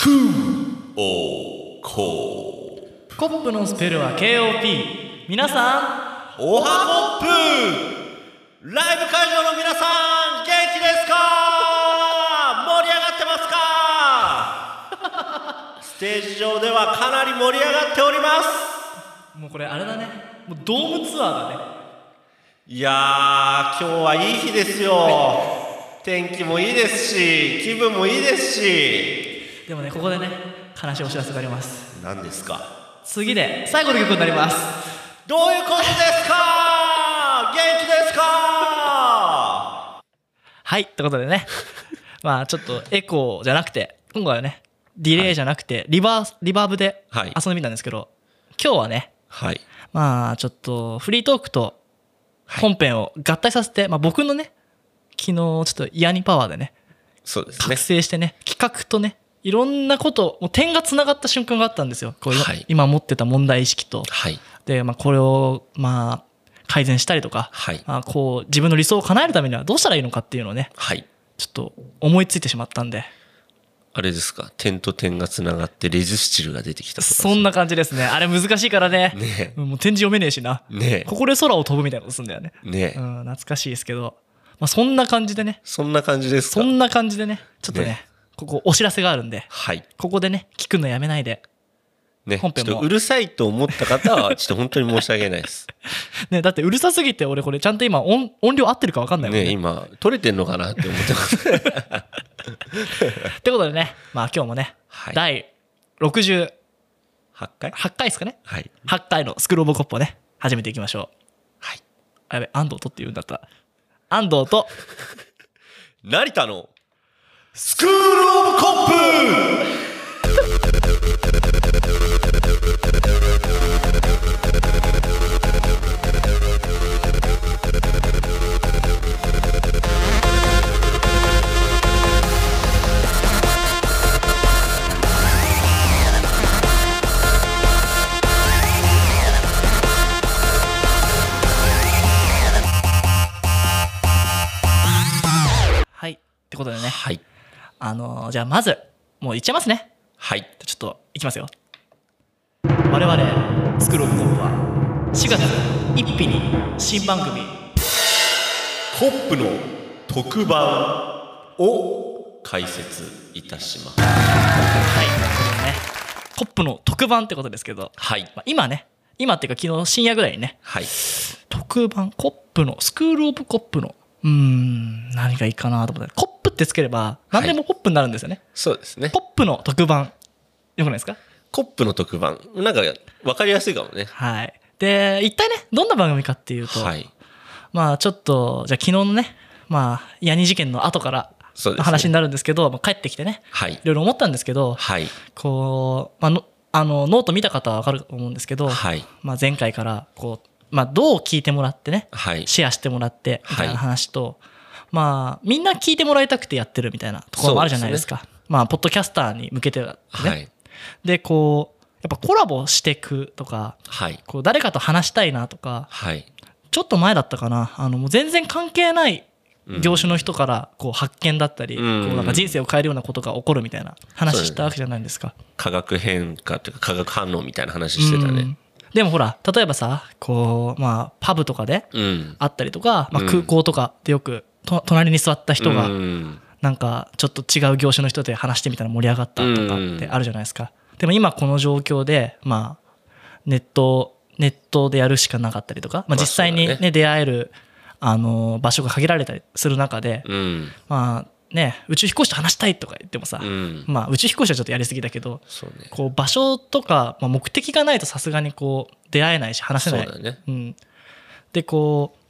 クーオーコーコップのスペルは KOP 皆さおはコップ。ライブ会場の皆さん元気ですか？盛り上がってますか？ステージ上ではかなり盛り上がっております。んもうこれあれだね。もうドームツアーだね。いやー今日はいい日ですよ。天気もいいですし気分もいいですしでもねここでね悲しいお知らせがあります。何ですか？次で最後の曲になります。どういうことですか？元気ですか？はいってことでね。まあちょっとエコーじゃなくて今回はねディレイじゃなくてリバーリバーブではい。遊んでみたんですけど、今日はねはい。まあちょっとフリートークと本編を合体させて、まあ僕のね昨日ちょっとイヤニパワーでねそうですね。覚醒してね企画とねいろんなこともう点がつながった瞬間があったんですよ。こうはい。今持ってた問題意識と。はい。で、まあ、これをまあ改善したりとか、はい。まあ、こう自分の理想を叶えるためにはどうしたらいいのかっていうのをねはい。ちょっと思いついてしまったんで。あれですか？点と点がつながってレジスチルが出てきたとか。そんな感じですね。あれ難しいからね。ねうんもう点字読めねえしな。ねここで空を飛ぶみたいなことするんだよね、えねえ、うん、懐かしいですけど、まあ、そんな感じでね。そんな感じですか？そんな感じでね。ちょっとねねここお知らせがあるんではい。ここでね聞くのやめないで。ね本編も。ちょっとうるさいと思った方はちょっと本当に申し訳ないです。ね、だってうるさすぎて俺これちゃんと今音音量合ってるか分かんないもんね。ね今取れてんのかなって思ってます。ってことでねまあ今日もね、はい。第68 8回？回ですかね？はい。8回のスクローブコップをね始めていきましょう。はい。あやべ安藤とって言うんだった。安藤と成田のスクールオブコップ。はい。ってことでね。はいあのーじゃあまずもういっちゃいますね。はい。ちょっといきますよ。我々スクローブコップは4月1日に新番組。コップの特番を開設いたします。はい。ね。コップの特番ってことですけど、はい。まあ、今ね今っていうか昨日深夜ぐらいにね。はい。特番コップのスクールオブコップの。うーん何がいいかなと思って。コップってつければ何でもコップになるんですよね、そうですね。コップの特番よくないですか？コップの特番。なんか分かりやすいかもね。はい。で一体ねどんな番組かっていうと、はい。まあちょっとじゃあ昨日のねまあヤニ事件の後から話になるんですけど、まあ、帰ってきてねはい。いろいろ思ったんですけどはい。こう、まあの、あのノート見た方は分かると思うんですけど、はい。まあ、前回からこう、まあ、どう聞いてもらってねはい。シェアしてもらってみたいはない。話と、まあみんな聞いてもらいたくてやってるみたいなところもあるじゃないですか。まあポッドキャスターに向けてはね、はい。でこうやっぱコラボしていくとかはい。こう誰かと話したいなとかはい。ちょっと前だったかな。あのもう全然関係ない業種の人からこう発見だったり、うん。こうなんか人生を変えるようなことが起こるみたいな話したわけじゃないですか。化学変化というか化学反応みたいな話してたね。うん。でもほら例えばさこうまあパブとかでうん。あったりとか、まあ、うん。空港とかでよくと隣に座った人がうん。なんかちょっと違う業種の人で話してみたら盛り上がったとかってあるじゃないですか。でも今この状況でまあネットネットでやるしかなかったりとか、まあ、まあ実際にそうだね。出会えるあの場所が限られたりする中で、うん。まあね宇宙飛行士と話したいとか言ってもさ、うん。まあ宇宙飛行士はちょっとやりすぎだけどね。こう場所とか、まあ、目的がないとさすがにこう出会えないし話せない。そうね。うん、でこう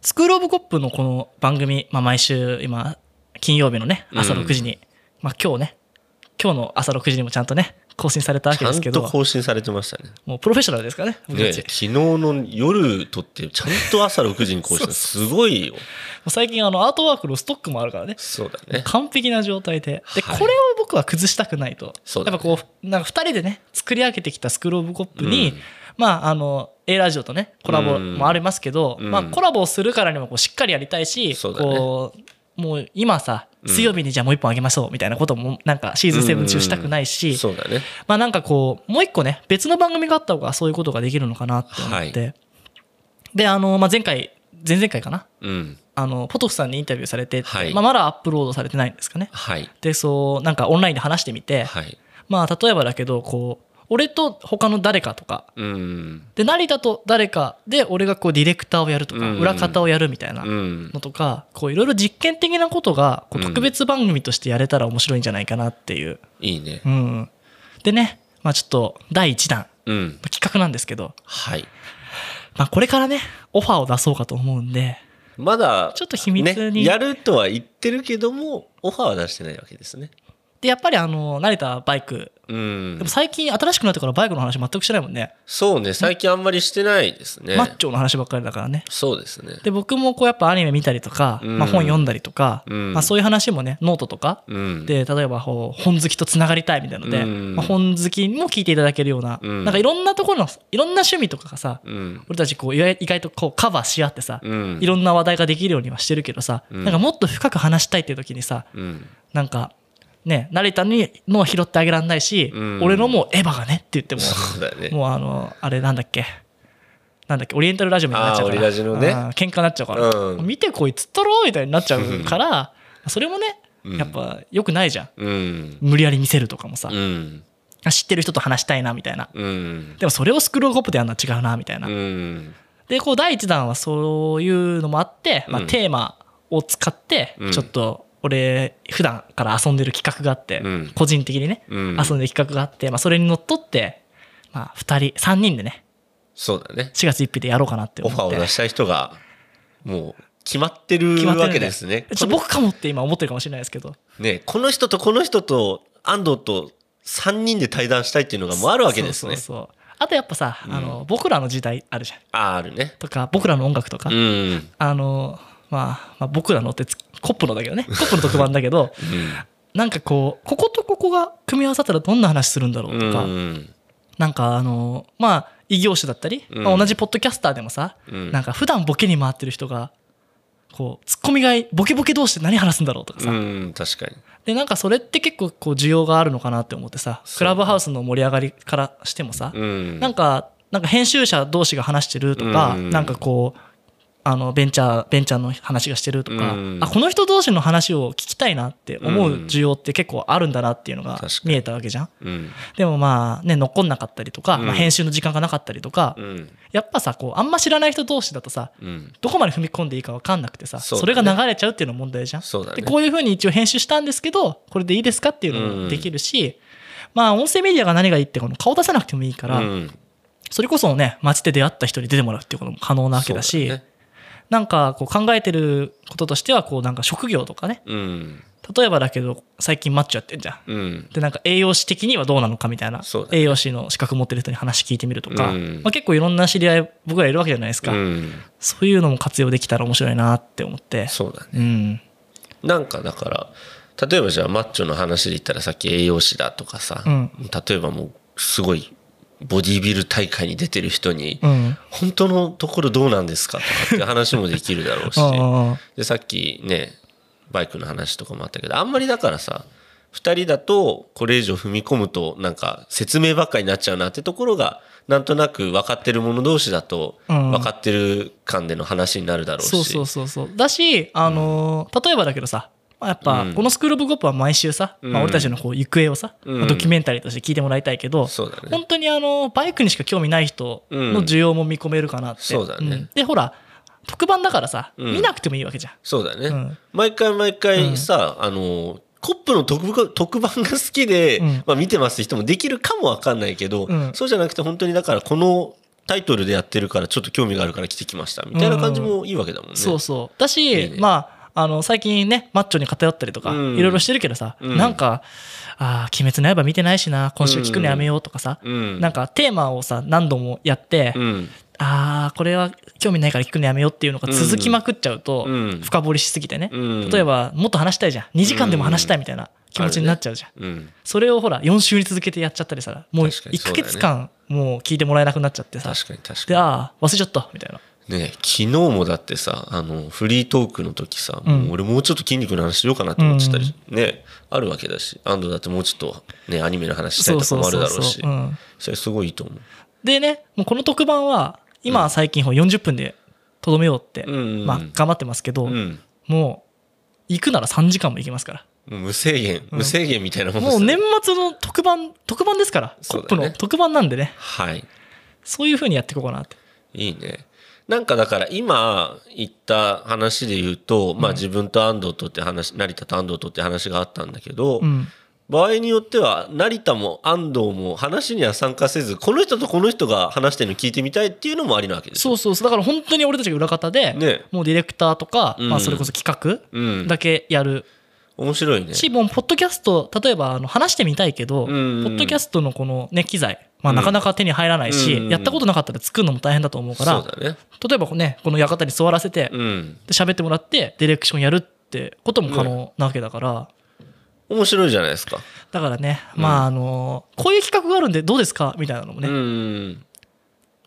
スクール・オブ・コップのこの番組、まあ、毎週今金曜日のね朝うん。6時に、まあ今日ね今日の朝6時にもちゃんとね更新されたわけちゃんとですけど更新されてましたね。もうプロフェッショナルですからねね昨日の夜撮ってちゃんと朝6時に更新す ごいよ。最近あのアートワークのストックもあるからねそうだね。完璧な状態で。で、はい。これを僕は崩したくないと。そうだね。やっぱこうなんか2人でね作り上げてきたスクール・オブ・コップに、うんまああの A ラジオとねコラボもありますけど、うん。まあ、コラボをするからにもこうしっかりやりたいし、こうもう今さ水曜日にじゃあもう一本あげましょうみたいなこともなんかシーズン7中したくないし、そうだね。まあなんかこうもう一個ね別の番組があった方がそういうことができるのかなって思って、はであの、まあ、前回前々回かな？うん。あのポトフさんにインタビューされてまあ、まだアップロードされてないんですかね。はい。でそうなんかオンラインで話してみて、はい。まあ例えばだけどこう俺と他の誰かとか。うん。で成田と誰かで俺がこうディレクターをやるとかうん。裏方をやるみたいなうん。のとかこういろいろ実験的なことがこううん。特別番組としてやれたら面白いんじゃないかなっていう、いいね。うん、でねまあちょっと第1弾。うん。企画なんですけど、はい。まあ、これからねオファーを出そうかと思うんで。まだちょっと秘密に。ね、やるとは言ってるけどもオファーは出してないわけですねでやっぱりあの成田バイク。うん。でも最近新しくなってからバイクの話全くしてないもんね。そうね最近あんまりしてないですね。マッチョの話ばっかりだからね。そうですね。で僕もこうやっぱアニメ見たりとか、うん。まあ、本読んだりとか、うん。まあ、そういう話もねノートとかうん。で例えば本好きとつながりたいみたいなので、うん。まあ、本好きも聞いていただけるような、うん。なんかいろんなところのいろんな趣味とかがさうん。俺たちこう意外意外とこうカバーし合ってさ、うん。いろんな話題ができるようにはしてるけどさ、うん。なんかもっと深く話したいっていう時にさうん。なんかね成田にのは拾ってあげられないし、うん。俺のもうエヴァがねって言ってもそうだね。もうあのあれなんだっけ？なんだっけ？オリエンタルラジオみたいになっちゃうからあーオリラジのね。喧嘩になっちゃうから、うん。見てこいつったろみたいになっちゃうから それもねうん。やっぱ良くないじゃん。うん。無理やり見せるとかもさ、うん。知ってる人と話したいなみたいな。うん。でもそれをスクロールコップでやるのは違うなみたいな、うん。でこう第1弾はそういうのもあって、まあ、うん。テーマを使ってうん。ちょっと俺普段から遊んでる企画があって、うん。個人的にね、うん。遊んでる企画があって、まあ、それにのっとって、まあ、2人3人でねそうだね。4月1日でやろうかなってオ思って。ファーを出したい人がもう決まってるわけですね。ちょっと僕かもって今思ってるかもしれないですけど。ねこの人とこの人と安藤と3人で対談したいっていうのがもうあるわけですね。そうあとやっぱさ、あの僕らの時代あるじゃん。ああるね。とか僕らの音楽とか、うん。あの、まあ、まあ僕らのってつコップのだけどね。コップの特番だけどなんかこうこことここが組み合わさったらどんな話するんだろううとか、ん。なんかあのまあ異業種だったり、うん。まあ、同じポッドキャスターでもさ、うん。なんか普段ボケに回ってる人がこうツッコミがいボケボケ同士で何話すんだろうとかさ、うん確かに。でなんかそれって結構こう需要があるのかなって思ってさクラブハウスの盛り上がりからしてもさ、うん。なんかなんか編集者同士が話してるとか、うん。なんかこうあのベンチャーベンチャーの話がしてるとか、うん。あこの人同士の話を聞きたいなって思う需要って結構あるんだなっていうのが見えたわけじゃん。うん。でもまあね残んなかったりとか、うん。まあ、編集の時間がなかったりとか、うん。やっぱさこうあんま知らない人同士だとさうん。どこまで踏み込んでいいか分かんなくてさそ,、れが流れちゃうっていうのが問題じゃん。でこういうふうに一応編集したんですけどこれでいいですかっていうのもできるし、まあ音声メディアが何がいいってこの顔出さなくてもいいから、うん。それこそね街で出会った人に出てもらうっていうことも可能なわけだしなんかこう考えてることとしてはこうなんか職業とかね。うん。例えばだけど最近マッチョやってんじゃん。うん。でなんか栄養士的にはどうなのかみたいな、ね。栄養士の資格持ってる人に話聞いてみるとか、うん。まあ、結構いろんな知り合い僕らいるわけじゃないですか、うん。そういうのも活用できたら面白いなって思って。そうだね。うん。なんかだから例えばじゃあマッチョの話で言ったらさっき栄養士だとかさ、うん。例えばもうすごいボディービル大会に出てる人に、うん。本当のところどうなんですかとかって話もできるだろうし。あでさっきねバイクの話とかもあったけどあんまりだからさ2人だとこれ以上踏み込むとなんか説明ばっかりになっちゃうなってところがなんとなく分かってる者同士だとうん。分かってる感での話になるだろうし、そうそうそうそう。だし、あのー例えばだけどさまあやっぱうん。この「スクール・オブ・コップ」は毎週さ、まあ、うん俺たちのこう行方をさ、ドキュメンタリーとして聞いてもらいたいけど、ね。本当にあのバイクにしか興味ない人の需要も見込めるかなって、そうだね。ん。でほら特番だからさ、うん。見なくてもいいわけじゃん。そうだね、うん。毎回毎回さ、あのコップの特番特番が好きで、うん。まあ、見てます人もできるかもわかんないけど、うん。そうじゃなくて本当にだからこのタイトルでやってるからちょっと興味があるから来てきましたみたいな感じもいいわけだもんね。そうそう。だしいいね。まああの最近ねマッチョに偏ったりとかうん。いろいろしてるけどさ、うん。なんか「ああ鬼滅の刃見てないしな今週聞くのやめよう」とかさ、うん。なんかテーマをさ何度もやって、うん。ああこれは興味ないから聞くのやめようっていうのが続きまくっちゃうと、うん。深掘りしすぎてね、うん。例えばもっと話したいじゃん。2時間でも話したいみたいな気持ちになっちゃうじゃん、うん。それをほら4週に続けてやっちゃったりしたらもう1ヶ確か月間もう聞いてもらえなくなっちゃってさ、確かに確かに。でああ忘れちゃったみたいなね昨日もだってさあのフリートークの時さ、うん。もう俺もうちょっと筋肉の話しようかなと思ってたり、ねあるわけだし安藤だってもうちょっとねアニメの話したりとかもあるだろうしうんそれすごいいいと思う。でねもうこの特番は今は最近ほら40分でとどめようって、うんまあ、頑張ってますけど、うん。もう行くなら3時間も行きますから。無制限、無制限みたいなもんでもう年末の特番特番ですから、コップの特番なんでね。はい。そういう風にやっていこうかなって。いいね。なんかだから今言った話で言うと、まあ自分と安藤とって話、成田と安藤とって話があったんだけど、うん。場合によっては成田も安藤も話には参加せず、この人とこの人が話してるの聞いてみたいっていうのもありなわけですよ。そうそうそう。だから本当に俺たちが裏方で、ね。もうディレクターとか、うん。まあ、それこそ企うん。画だけやる面白いね。し、もうポッドキャスト例えばあの話してみたいけど、ん。ポッドキャストのこの、ね、機材、まあ、なかなか手に入らないし、うん。やったことなかったら作るのも大変だと思うから。例えばねこの館に座らせて、喋ってもらってディレクションやるってことも可能なわけだから、面白いじゃないですか。だからね、まああのこういう企画があるんでどうですか？みたいなのもね、うん。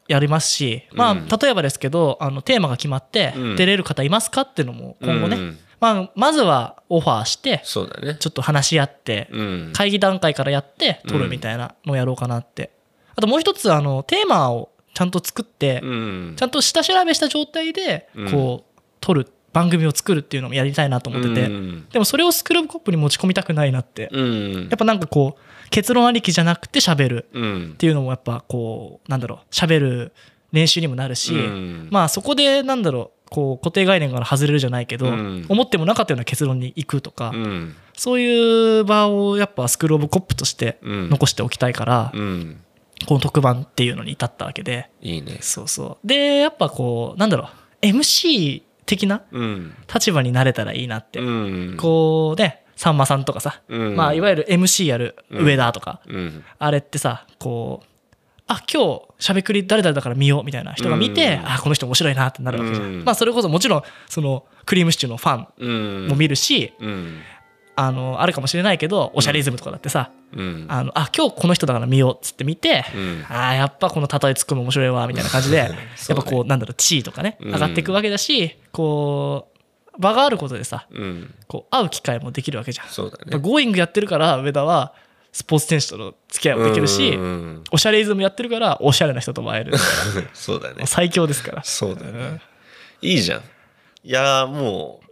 やりますし、まあ、うん。例えばですけどあのテーマが決まってうん。出れる方いますか？っていうのも今後ね、うんまあ、まずはオファーしてそうだね。ちょっと話し合ってうん。会議段階からやって撮るみたいなのをやろうかなって、あともう一つあのテーマをちゃんと作って、うん。ちゃんと下調べした状態でうん。こう撮る番組を作るっていうのもやりたいなと思ってて、うん。でもそれをスクールコップに持ち込みたくないなって、うん。やっぱなんかこう結論ありきじゃなくて喋るうん。っていうのもやっぱこうなんだろう喋る練習にもなるし、うん。まあそこでなんだろうこう固定概念から外れるじゃないけど、うん。思ってもなかったような結論に行くとか、うん。そういう場をやっぱスクール・オブ・コップとしてうん。残しておきたいから、うん。この特番っていうのに至ったわけで。いいね。そうそう。でやっぱこうなんだろう。MC 的なうん。立場になれたらいいなって、うん。こうねさんまさんとかさ、うん。まあ、いわゆる MC やる上田とか、うん。あれってさこうあ今日しゃべくり誰々だから見ようみたいな人が見て、うん。あこの人面白いなってなるわけじゃん、うん。まあそれこそもちろんそのクリームシチューのファンうん。も見るし、うん。あのあるかもしれないけどおしゃれイズムとかだってさ、うん。あのあ今日この人だから見ようっつって見て、うん。あやっぱこの例えつくの面白いわみたいな感じで やっぱこうなんだろう地位とかねうん。上がっていくわけだし、こう場があることでさうん。こう会う機会もできるわけじゃん。そうだね。ゴーイングやってるから上田はスポーツ選手との付き合いもできるし、うん。おしゃれイズムやってるからおしゃれな人とも会える。そうだね。最強ですから。そうだね。いいじゃん。いやーもう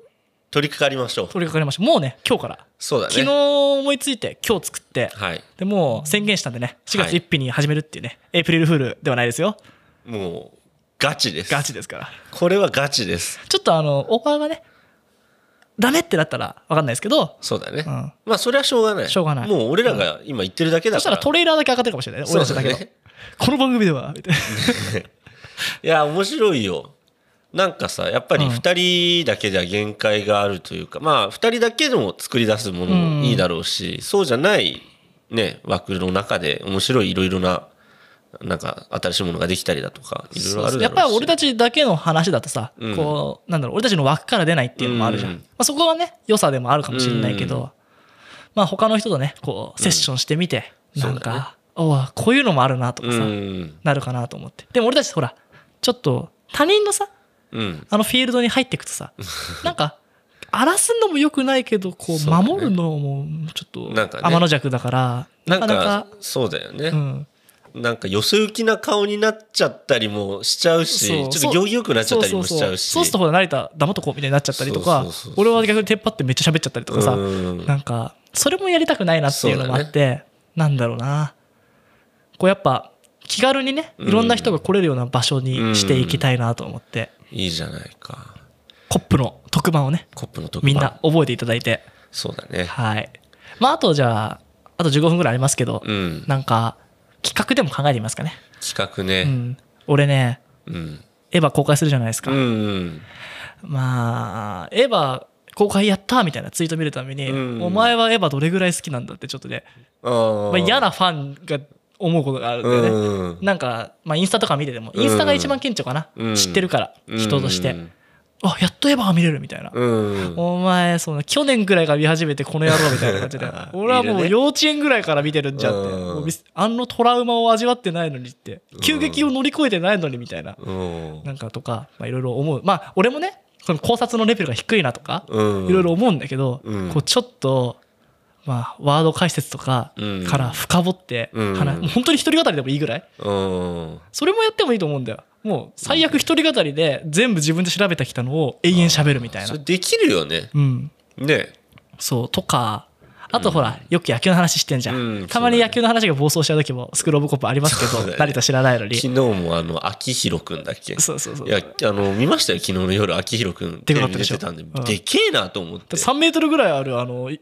取り掛かりましょう。取り掛かりましたもうね今日から、そうだね。昨日思いついて今日作って。はい。でもう宣言したんでね。4月はい。1日に始めるっていうね、エイプリルフールではないですよ。もうガチです。ガチですから。これはガチです。ちょっとあのオファーがねダメってなったら分かんないですけどそうだね、うん。まあそれはしょうがない。しょうがない。もう俺らが今言ってるだけだから、そしたらトレーラーだけ上がってるかもしれないね。俺たちだけどねこの番組では。みたいないや面白いよ。なんかさやっぱりうん。2人だけでは限界があるというか、まあ2人だけでも作り出すものもいいだろうし、そうじゃないね枠の中で面白いいろいろななんか新しいものができたりだとかいろいろあるだろうし。やっぱり俺たちだけの話だとさ、うん。こうなんだろう俺たちの枠から出ないっていうのもあるじゃん、うん。まあ、そこはね良さでもあるかもしれないけど、うん。まあ他の人とねこうセッションしてみて、うん。なんそうだね。か、おうこういうのもあるなとかさ、うん。なるかなと思って。でも俺たちほらちょっと他人のさうん。あのフィールドに入っていくとさ なんか荒らすのもよくないけどこうそうだね。守るのもちょっとなんかね。天の弱だからなかなんかなかそうだよね、うんなんかよそ行きな顔になっちゃったりもしちゃうしちょっと行儀よくなっちゃったりもしちゃうし。そうするとほら成田黙っとこうみたいになっちゃったりとか俺は逆に手っ張ってめっちゃ喋っちゃったりとかさうん。なんかそれもやりたくないなっていうのもあって、なんだろうな。こうやっぱ気軽にねいろんな人が来れるような場所にしていきたいなと思って、いいじゃないか。コップの特番をねコップの特番。みんな覚えていただいて。そうだね。はい。まああとじゃああと15分ぐらいありますけど、うん。なんか企画でも考えてみますかね、企画ね。うん、俺ねうん。エヴァ公開するじゃないですか、うんまあエヴァ公開やったみたいなツイート見るために、うんお前はエヴァどれぐらい好きなんだってちょっとね、まあ、嫌なファンが思うことがあるんだよね、うんなんか、まあ、インスタとか見ててもインスタが一番顕著かな、うん。知ってるから人として、うんあやっとエヴァが見れるみたいな、うん。お前その去年ぐらいから見始めてこの野郎みたいな感じで。俺はもう幼稚園ぐらいから見てるんじゃんって。うん。もうみあのトラウマを味わってないのにって。急激を乗り越えてないのにみたいな。うん。なんかとかまあいろいろ思う。まあ俺もねその考察のレベルが低いなとかうん。いろいろ思うんだけど、うん。こうちょっとまあワード解説とかうん。から深掘ってうん。話、もう本当に一人語りでもいいぐらい？うん。それもやってもいいと思うんだよ。もう最悪一人語りで全部自分で調べてきたのを永遠喋るみたいな。それできるよね。うん。ね。そうとかあとほら、よく野球の話してんじゃん、うんたまに野球の話が暴走しちゃう時もスクローブコップありますけど、ね。何と知らないのに。昨日もあの、秋広くんだっけ？そうそうそういや、あの、見ましたよ、昨日の夜、秋広くん、ったでしょ。出てたんで、うんでけえなと思って。3メートルぐらいあるあのい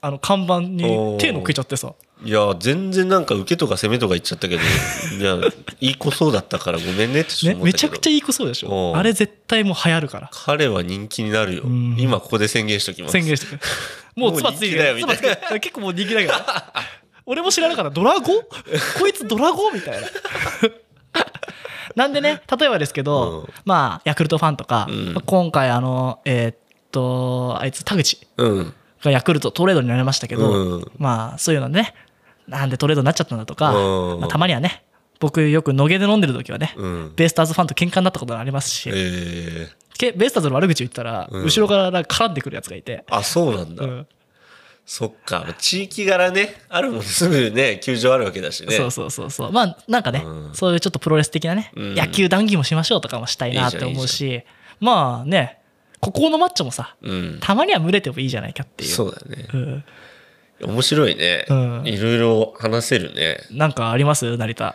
あの看板に手のっけちゃってさ。いや、全然なんか受けとか攻めとか言っちゃったけど、いや、いい子そうだったからごめんねって思ったけど。めちゃくちゃいい子そうでしょ。うんあれ絶対もう流行るから。彼は人気になるよ。ん。今ここで宣言しときます。宣言してく。もう妻つついてる。結構もう人気だけど。俺も知らなかった。ドラゴ？ンこいつドラゴ？ンみたいな。なんでね例えばですけど、うん。まあヤクルトファンとか、うん。まあ今回あのえーっとあいつ田口。うん。がヤクルトトレードになりましたけど、うん。まあそういうのねなんでトレードになっちゃったんだとか、うん。まあ、たまにはね僕よく野毛で飲んでる時はね、うん。ベイスターズファンと喧嘩になったことがありますし、えー、けベイスターズの悪口言ったら、うん。後ろから絡んでくるやつがいて、あ、そうなんだ。うん。そっか。地域柄ね、あるもんすぐね、球場あるわけだしね。そうそうそうそう。まあなんかね、うん。そういうちょっとプロレス的なね、うん。野球談義もしましょうとかもしたいなって思うしまあねここのマッチョもさうん。たまには群れてもいいじゃないかっていう。そうだね。うん。面白いね。うん。いろいろ話せるね。なんかあります？成田。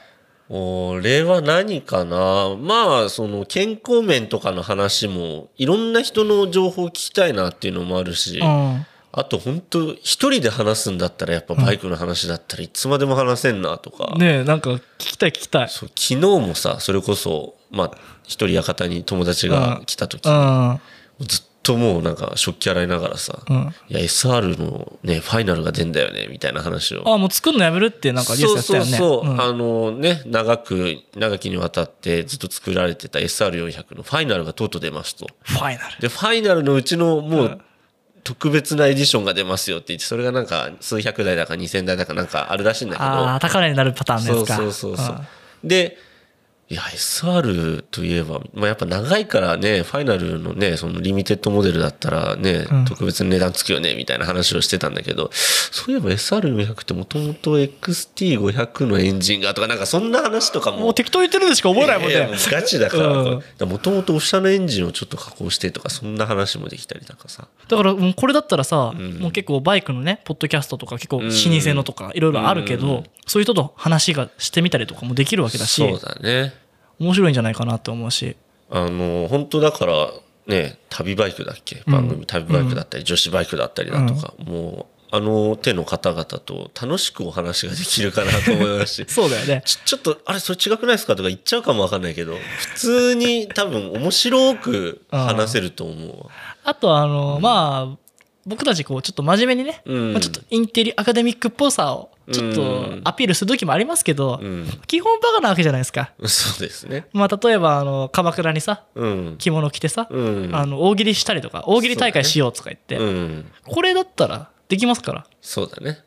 俺は何かな？まあ、その健康面とかの話も、いろんな人の情報を聞きたいなっていうのもあるし、うん。あと本当一人で話すんだったらやっぱバイクの話だったらいつまでも話せんなとか、ねえなんか聞きたい聞きたい。そう昨日もさ、それこそ、まあ、一人館に友達が来た時、うんずっともうなんか食器洗いながらさ、うん。いや、SR のね、ファイナルが出んだよね、みたいな話を。あもう作るのやめるってなんかニュースやったよね。そうそうそう、ん。あのね長く長きにわたってずっと作られてた SR400 のファイナルがとうとう出ますと。ファイナル。でファイナルのうちのもううん。特別なエディションが出ますよって言ってそれがなんか数百台だか2000台だかなんかあるらしいんだけど。ああ高値になるパターンのやつか。そうそうそうそう。でいや SR といえば、まあ、やっぱ長いからねファイナルのねそのリミテッドモデルだったらね、うん。特別に値段つくよねみたいな話をしてたんだけどそういえば SR400 ってもともと XT500 のエンジンがとかなんかそんな話とかももう適当言ってるでしか思えないもんね。ガチだから。うん。もともとオフ車のエンジンをちょっと加工してとかそんな話もできたりとかさ。だからもうこれだったらさ、ん。もう結構バイクのねポッドキャストとか結構老ん舗のとかいろいろあるけど、うん。そういう人と話がしてみたりとかもできるわけだし。そうだね面白いんじゃないかなと思うし。あの本当だからね旅バイクだっけ？番組、旅バイクだったり、女子バイクだったりだとか、もうあの手の方々と楽しくお話ができるかなと思いますし。そうだよね。ちちょっとあれそれ違くないですかとか言っちゃうかもわかんないけど普通に多分面白く話せると思うわ。あとあの、まあ僕たちこうちょっと真面目にね、うん。まあ、ちょっとインテリアカデミックっぽさをちょっとうん。アピールする時もありますけど、うん。基本バカなわけじゃないですか。そうですね。まあ、例えばあの鎌倉にさうん。着物着てさ、うん。あの大喜利したりとか大喜利大会しようとか言って、うん。これだったらできますから。そうだね。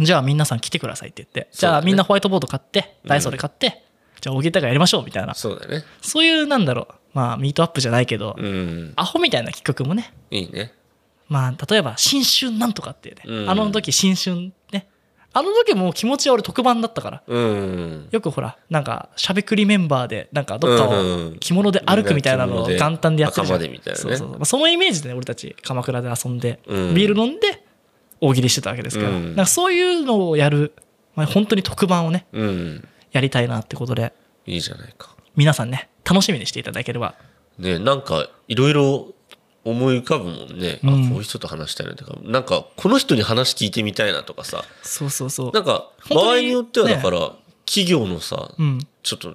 じゃあ皆さん来てくださいって言って、ね。ゃあみんなホワイトボード買ってダイソーで買って、じゃあ大喜利大会やりましょうみたいな。そうだね。そういうなんだろうまあミートアップじゃないけど、うん。アホみたいな企画もね。いいね。まあ例えば新春なんとかってね、うん。あの時新春ねあの時もう気持ちは俺特番だったから。うん。よくほらなんかしゃべくりメンバーでなんかどっかうん。を着物で歩くみたいなのを元旦でやってるじゃん。袴でみたいなね。そうそうそう。まあそのイメージでね俺たち鎌倉で遊んで、うん。ビール飲んで大喜利してたわけですから,、うん。なんかそういうのをやる、まあ、本当に特番をねうん。やりたいなってことでいいじゃないか。皆さんね楽しみにしていただければ。ねなんかいろいろ思い浮かぶもんね、うん。あこういう人と話したいなとか。なんかこの人に話聞いてみたいなとかさ。そうそうそう。なんか場合によってはだから、企業のさうん。ちょっと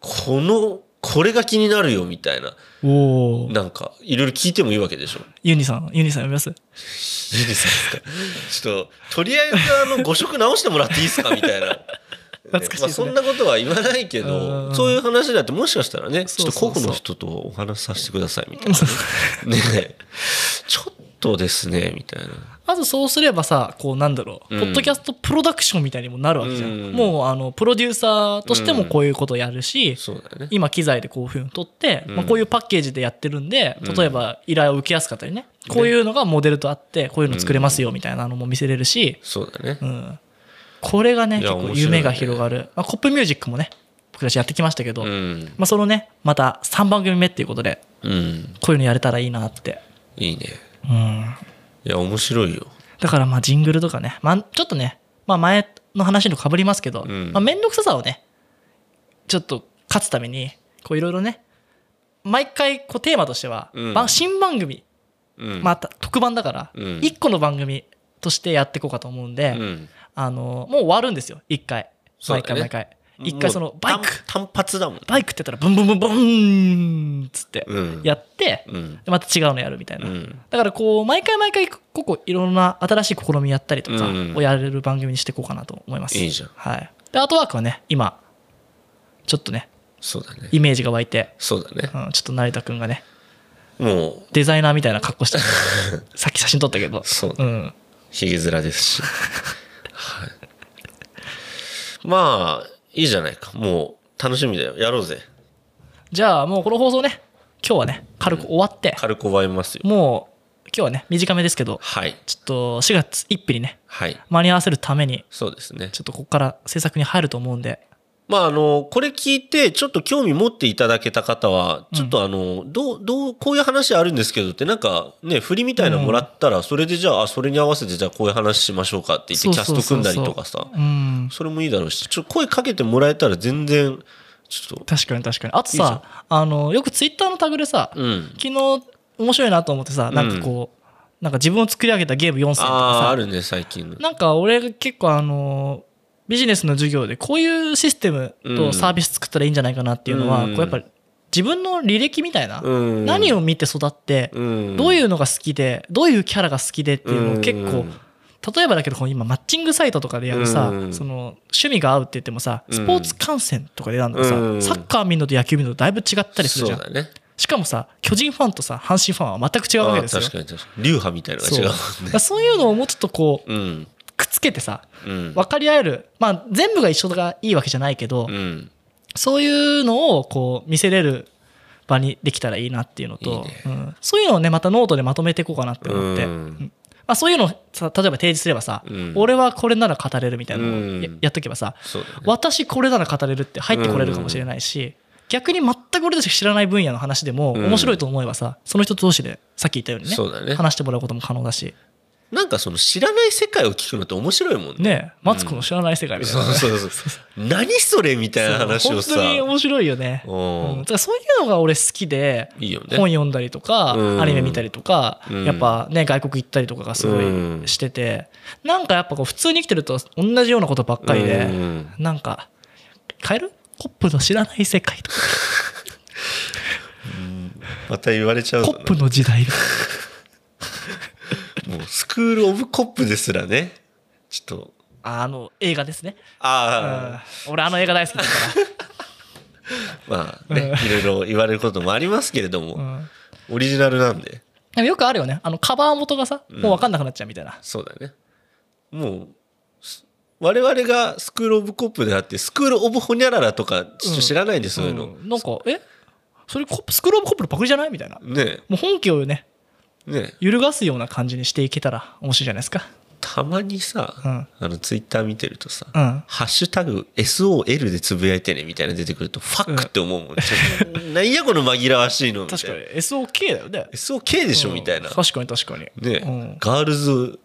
このこれが気になるよみたいな。おおなんかいろいろ聞いてもいいわけでしょ。ユニさんユニさん読みます？ユニさんですか？ちょっととりあえずあの誤色直してもらっていいですか？みたいな懐かしいまあ、そんなことは言わないけうんどそういう話だってもしかしたらねちょっと個々の人とお話しさせてくださいみたいなね。ね。ちょっとですねみたいな。まずそうすればさこうなんだろう、うん。ポッドキャストプロダクションみたいにもなるわけじゃん、うんもうあのプロデューサーとしてもこういうことをやるし、そうだよね。今機材でこういうふうに撮って、うん。まあ、こういうパッケージでやってるんでうん。例えば依頼を受けやすかったりね。こういうのがモデルとあってこういうの作れますよみたいなのも見せれるし、そうだね。うん、これがね結構夢が広がる、まあ、コップミュージックもね僕たちやってきましたけど、うん。まあ、そのねまた3番組目っていうことでうん。こういうのやれたらいいなって、いいね。うん、いや面白いよ。だからまあジングルとかね、まあ、ちょっとね、まあ、前の話とかぶりますけど、うん。まあ、面倒くささをねちょっと勝つためにこういろいろね毎回こうテーマとしては、うん。ば新番組うん。また特番だからうん。1個の番組としてやっていこうかと思うんで、うんあのもう終わるんですよ。1回。毎回毎回。1回そのバイク。単単発だもん。バイクって言ったらブンブンブンブンっつってうん。やって、うん。でまた違うのやるみたいな、うん。だからこう毎回毎回ここいろんな新しい試みやったりとかうん。をやれる番組にしていこうかなと思います、いいじゃん。はい、でアートワークはね今ちょっとねそうだね。イメージが湧いて、そうだね。うん、ちょっと成田君がねもう。デザイナーみたいな格好してるさっき写真撮ったけど。そううん、ひげ面ですし。はいまあいいじゃないか。もう楽しみだよ。やろうぜ。じゃあもうこの放送ね今日はね軽く終わって、軽く覚えますよ。もう今日はね短めですけどはい。ちょっと4月1日にねはい。間に合わせるためにそうですね。ちょっとここから制作に入ると思うんでまああのこれ聞いてちょっと興味持っていただけた方はちょっとあの、どうどうこういう話あるんですけどってなんかね振りみたいなのもらったらそれでじゃああそれに合わせてじゃあこういう話しましょうかって言ってキャスト組んだりとかさ。うん。それもいいだろうしちょっと声かけてもらえたら全然ちょっと。確かに確かに。あといいあのよくツイッターのタグでさ、うん。昨日面白いなと思ってさなんかこう、なんか自分を作り上げたゲーム4選とかさあるね最近の。なんか俺が結構あのビジネスの授業でこういうシステムとサービス作ったらいいんじゃないかなっていうのは、うん。こうやっぱり自分の履歴みたいな、うん。何を見て育って、うん。どういうのが好きでどういうキャラが好きでっていうのを結構、うん例えばだけど今マッチングサイトとかでやるさ、うん。その趣味が合うって言ってもさスポーツ観戦とかで選んだらさ、うん。サッカー見るのと野球見るのとだいぶ違ったりするじゃん。しかもさ巨人ファンとさ阪神ファンは全く違うわけですよ。確かに確かに。流派みたいなのがそう違うね。そう。いうのをもうちょっとこうつけてさうん。分かり合える。まあ全部が一緒がいいわけじゃないけど、うん。そういうのをこう見せれる場にできたらいいなっていうのとね。うん、そういうのをねまたノートでまとめていこうかなって思って、うん。うん。まあ、そういうのをさ例えば提示すればさ、うん。俺はこれなら語れるみたいなのをや,、っとけばさね。私これなら語れるって入ってこれるかもしれないし、逆に全く俺たちが知らない分野の話でもうん面白いと思えばさその人同士でさっき言ったようにねね。話してもらうことも可能だしなんかその知らない世界を聞くのって面白いもんね。ねマツコの知らない世界みたいな、そうそうそう。何それみたいな話をさ。本当に面白いよね、うん。うん。だからそういうのが俺好きでいいよね。本読んだりとか、うん。アニメ見たりとか、うん。やっぱね外国行ったりとかがすごうん。いしてて、なんかやっぱこう普通に生きてると同じようなことばっかりで、うん。なんか変えるコップの知らない世界とか。また言われちゃうコのップの時代もうスクール・オブ・コップですらね。ちょっと。あの映画ですね、ああうん。俺あの映画大好きだか まあねいろいろ言われることもありますけれども、ら、うん。オリジナルなんで。でもよくあるよね。あのカバー元がさもう分かんなくなっちゃうみたいな、そうだね。もうす我々がスクール・オブ・コップであってスクール・オブ・ホニャララとかちょっと知らないんで、そういうの、うん。なんかえ？それスクールオブコップのパクリじゃない？みたいな。ねもう本家をねね揺るがすような感じにしていけたら面白いじゃないですか。たまにさ、うん。あのツイッター見てるとさ、うん。ハッシュタグ SOL でつぶやいてねみたいなの出てくると、ファックって思うもん。ちょっと何やこの紛らわしいの？みたいな。確かに。SOK だよね。SOK でしょ？みたいな。確かに確かに。ね、うん。ガールズ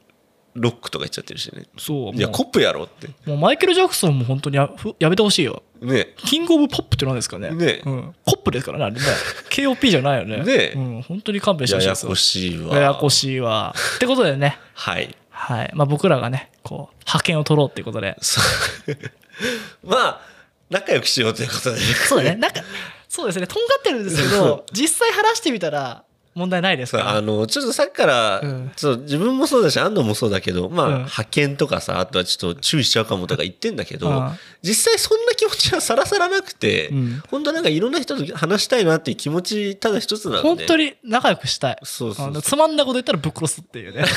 ロックとか言っちゃってるしね。そう。いや、もコップやろって。うもうマイケル・ジャクソンも本当にやふやめてほしいよね。キングオブポップって何ですかね。ね。うん、コップですからねあれね。KOP じゃないよね。ね。うん、本当に勘弁してほしいです。よややこしいわ。ややこしいわ。ってことでね。はい。はい。まあ僕らがねこう派遣を取ろうっていうことで。まあ、仲良くしようということで。そうだね。なんかそうですね。とんがってるんですけど実際話してみたら問題ないですか？あのちょっとさっきから、うん。そう自分もそうだし安藤もそうだけどまあ、うん。派遣とかさあとはちょっと注意しちゃうかもとか言ってんだけど、うん。実際そんな気持ちはさらさらなくて、うん。本当なんかいろんな人と話したいなっていう気持ちただ一つなので。本当に仲良くしたい。そうそうそう。つまんないこと言ったらぶっ殺すっていうね。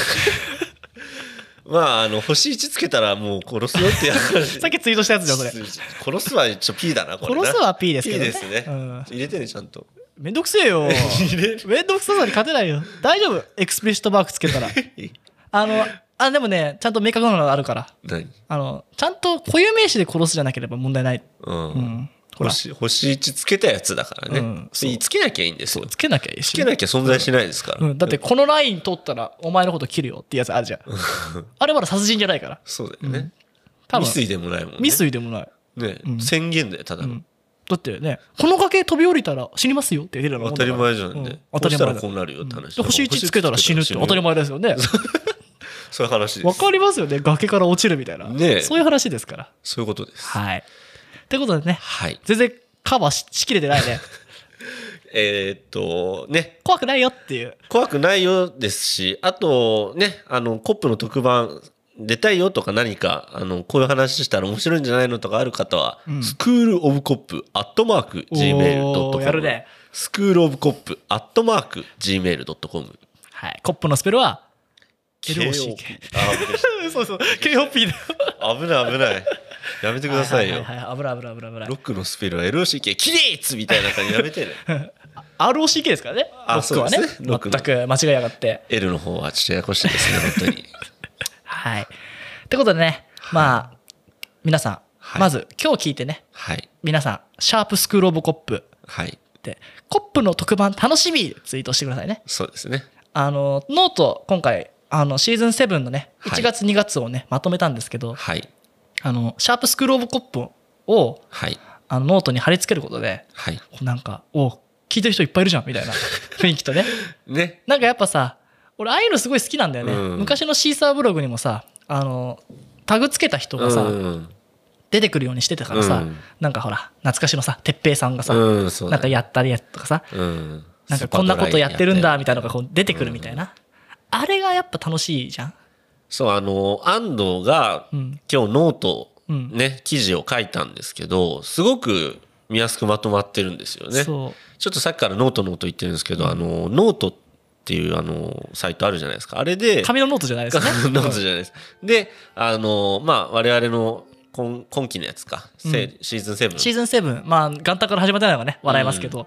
まああの星1つけたらもう殺すよっていう話。さっきツイートしたやつじゃんそれ。殺すはちょ P だなこれな。殺すは P ですけどね。P ですね、うん。入れてねちゃんとめんどくせえよ。めんどくささに勝てないよ。大丈夫？ explicit マークつけたら。あのあでもねちゃんと明確なのがあるから。何？あのちゃんと固有名詞で殺すじゃなければ問題ない、うん、うん、ほら。星星1つけたやつだからね、うん。つけなきゃいいんですよ。つけなきゃいいし。つけなきゃ存在しないですから、うん、だってこのライン通ったらお前のこと切るよってやつあるじゃん。あれまだ殺人じゃないから。そうだよね、多分。未遂でもないもんね。未遂でもない。ね、うん。宣言だよただの、うんだってねこの崖飛び降りたら死にますよって。言ってるの当たり前じゃんね、うん。当たり前だこうしたらこうなるよって話、で星1つけたら死ぬって当たり前ですよね。そういう話です。わかりますよね。崖から落ちるみたいな、ねえ。そういう話ですから。そういうことです。はい。ってことでねはい。全然カバーししきれてないね。えーっとね。怖くないよっていう。怖くないよですしあとねあのコップの特番出たいよとか何かあのこういう話したら面白いんじゃないのとかある方は、うん。スクールオブコップアットマークお gmail.com ーやるね。スクールオブコップアットマーク gmail.com はい。コップのスペルは LOCK あ危ないそうそう。KOP だ。よ危ない危ない。やめてくださいよ。危ない危ない危ない危ない。ロックのスペルは LOCK キレイツみたいな感じやめてね。ROCK ですからね。あロックはね。ね。全く間違いやがって。L の方はちょっとややこしいですね本当にはい。ってことでねまあ皆さん、はい。まず今日聞いてねはい。皆さんシャープスクールオブコップ。はい。でコップの特番楽しみツイートしてくださいね。そうですね。あのノート今回あのシーズン7のねはい。1月2月をね、まとめたんですけどはい。あのシャープスクールオブコップをはい。あのノートに貼り付けることではい。なんかお聞いてる人いっぱいいるじゃんみたいな雰囲気とね。ね。なんかやっぱさ俺ああいうのすごい好きなんだよね、うん。昔の Seesaa ブログにもさあのタグつけた人がさ、うん。出てくるようにしてたからさ、うん。なんかほら懐かしのさ哲平さんがさ、うんなんかやったりやつとかさうん。なんかこんなことやってるんだみたいなのがここう出てくるみたいな、あれがやっぱ楽しいじゃん。そうあの安藤がうん。今日ノートうん。ね記事を書いたんですけどすごく見やすくまとまってるんですよね。ちょっとさっきからノートノート言ってるんですけど、あのノートっていうあのサイトあるじゃないですか。あれで紙のノートじゃないですね。ノートじゃないです。で、あの、まあ、我々の今今期のやつか、せシーズン7シーズン7まあ元旦から始まってないのがね笑いますけど、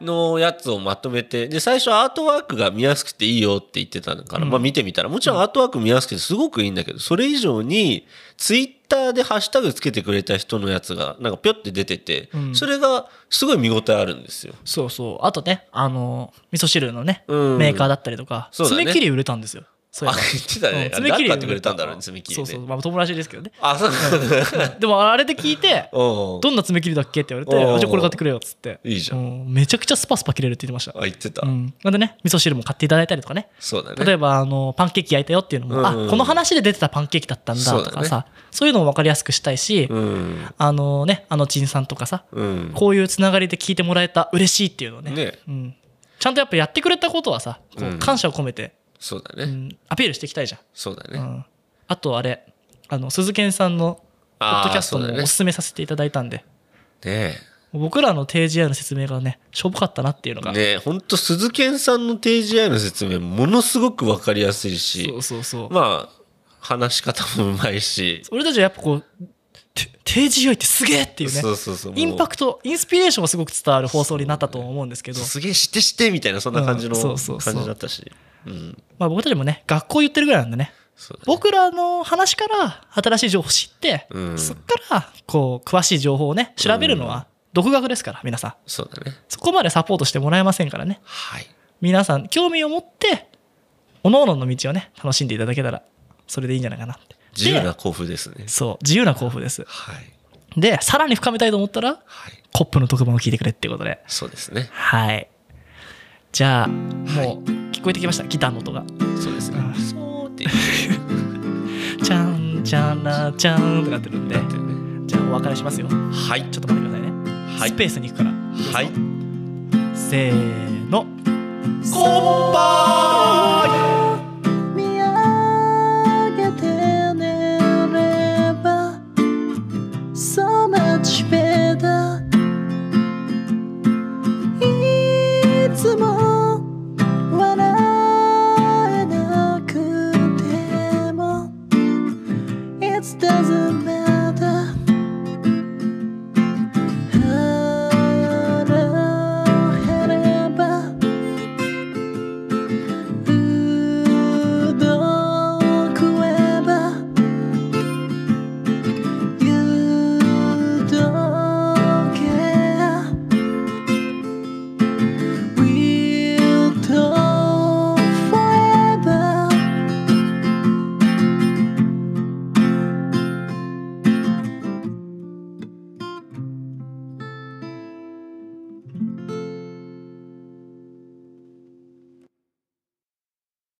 のやつをまとめて、で、最初アートワークが見やすくていいよって言ってたから、まあ見てみたら、もちろんアートワーク見やすくてすごくいいんだけど、それ以上に、ツイッターでハッシュタグつけてくれた人のやつが、なんかぴょって出てて、うん。それがすごい見応えあるんですよ。そうそう。あとねあの味噌汁のね、うん。メーカーだったりとか、ね。爪切り売れたんですよそう言ってたね。うん爪切りってくれたんだろうね、爪切りね。そうそう。まあ友達ですけどね。あ、そう でもあれで聞いてどんな爪切りだっけ？って言われてじゃあこれ買ってくれよっつって。いいじゃん。うん。めちゃくちゃスパスパ切れるって言ってました。あ、言ってた。うん、なんでね味噌汁も買っていただいたりとかね。そうだね。例えばあのパンケーキ焼いたよっていうのも、うん。あこの話で出てたパンケーキだったんだとかさ。そう,、いうのも分かりやすくしたいし、うん。あのねあのちんさんとかさうん。こういうつながりで聞いてもらえた嬉しいっていうのをね。ね。うん、ちゃんとやっぱやってくれたことはさ感謝を込めて、そうだね。うんアピールしていきたいじゃん、そうだね。うん、あとあれあの鈴研さんのポッドキャストもおすすめさせていただいたんで、ね僕らの定時 AI の説明がねしょぼかったなっていうのが、え。ねえ、ほんと鈴研さんの定時 AI の説明ものすごくわかりやすいし。そ、うそうそう、まあ、話し方もうまいし、俺たちはやっぱこうて定時 AI ってすげえっていうねそうそうそう。インパククトインスピレーションがすごく伝わる放送になったと思うんですけど、すげえ知って知ってみたいな、そんな感じの感じだったし。うん。まあ、僕たちもね学校言ってるぐらいなんでねね。僕らの話から新しい情報を知って、うんそっからこう詳しい情報をね調べるのは独学ですから皆さんそうだね。そこまでサポートしてもらえませんからねはい。皆さん興味を持って各々の道をね楽しんでいただけたらそれでいいんじゃないかなってで自由な交付ですね。そう自由な交付ですはい。でさらに深めたいと思ったらはい。コップの特番を聞いてくれっていうことでそうですね。はいじゃあもう聞こえてきました？ギターの音がそうですねうん。そうって言ってチャンチャラチャンってなってるんで。じゃあお別れしますよはい。ちょっと待ってくださいね、はいスペースに行くからはい。せーのコンパ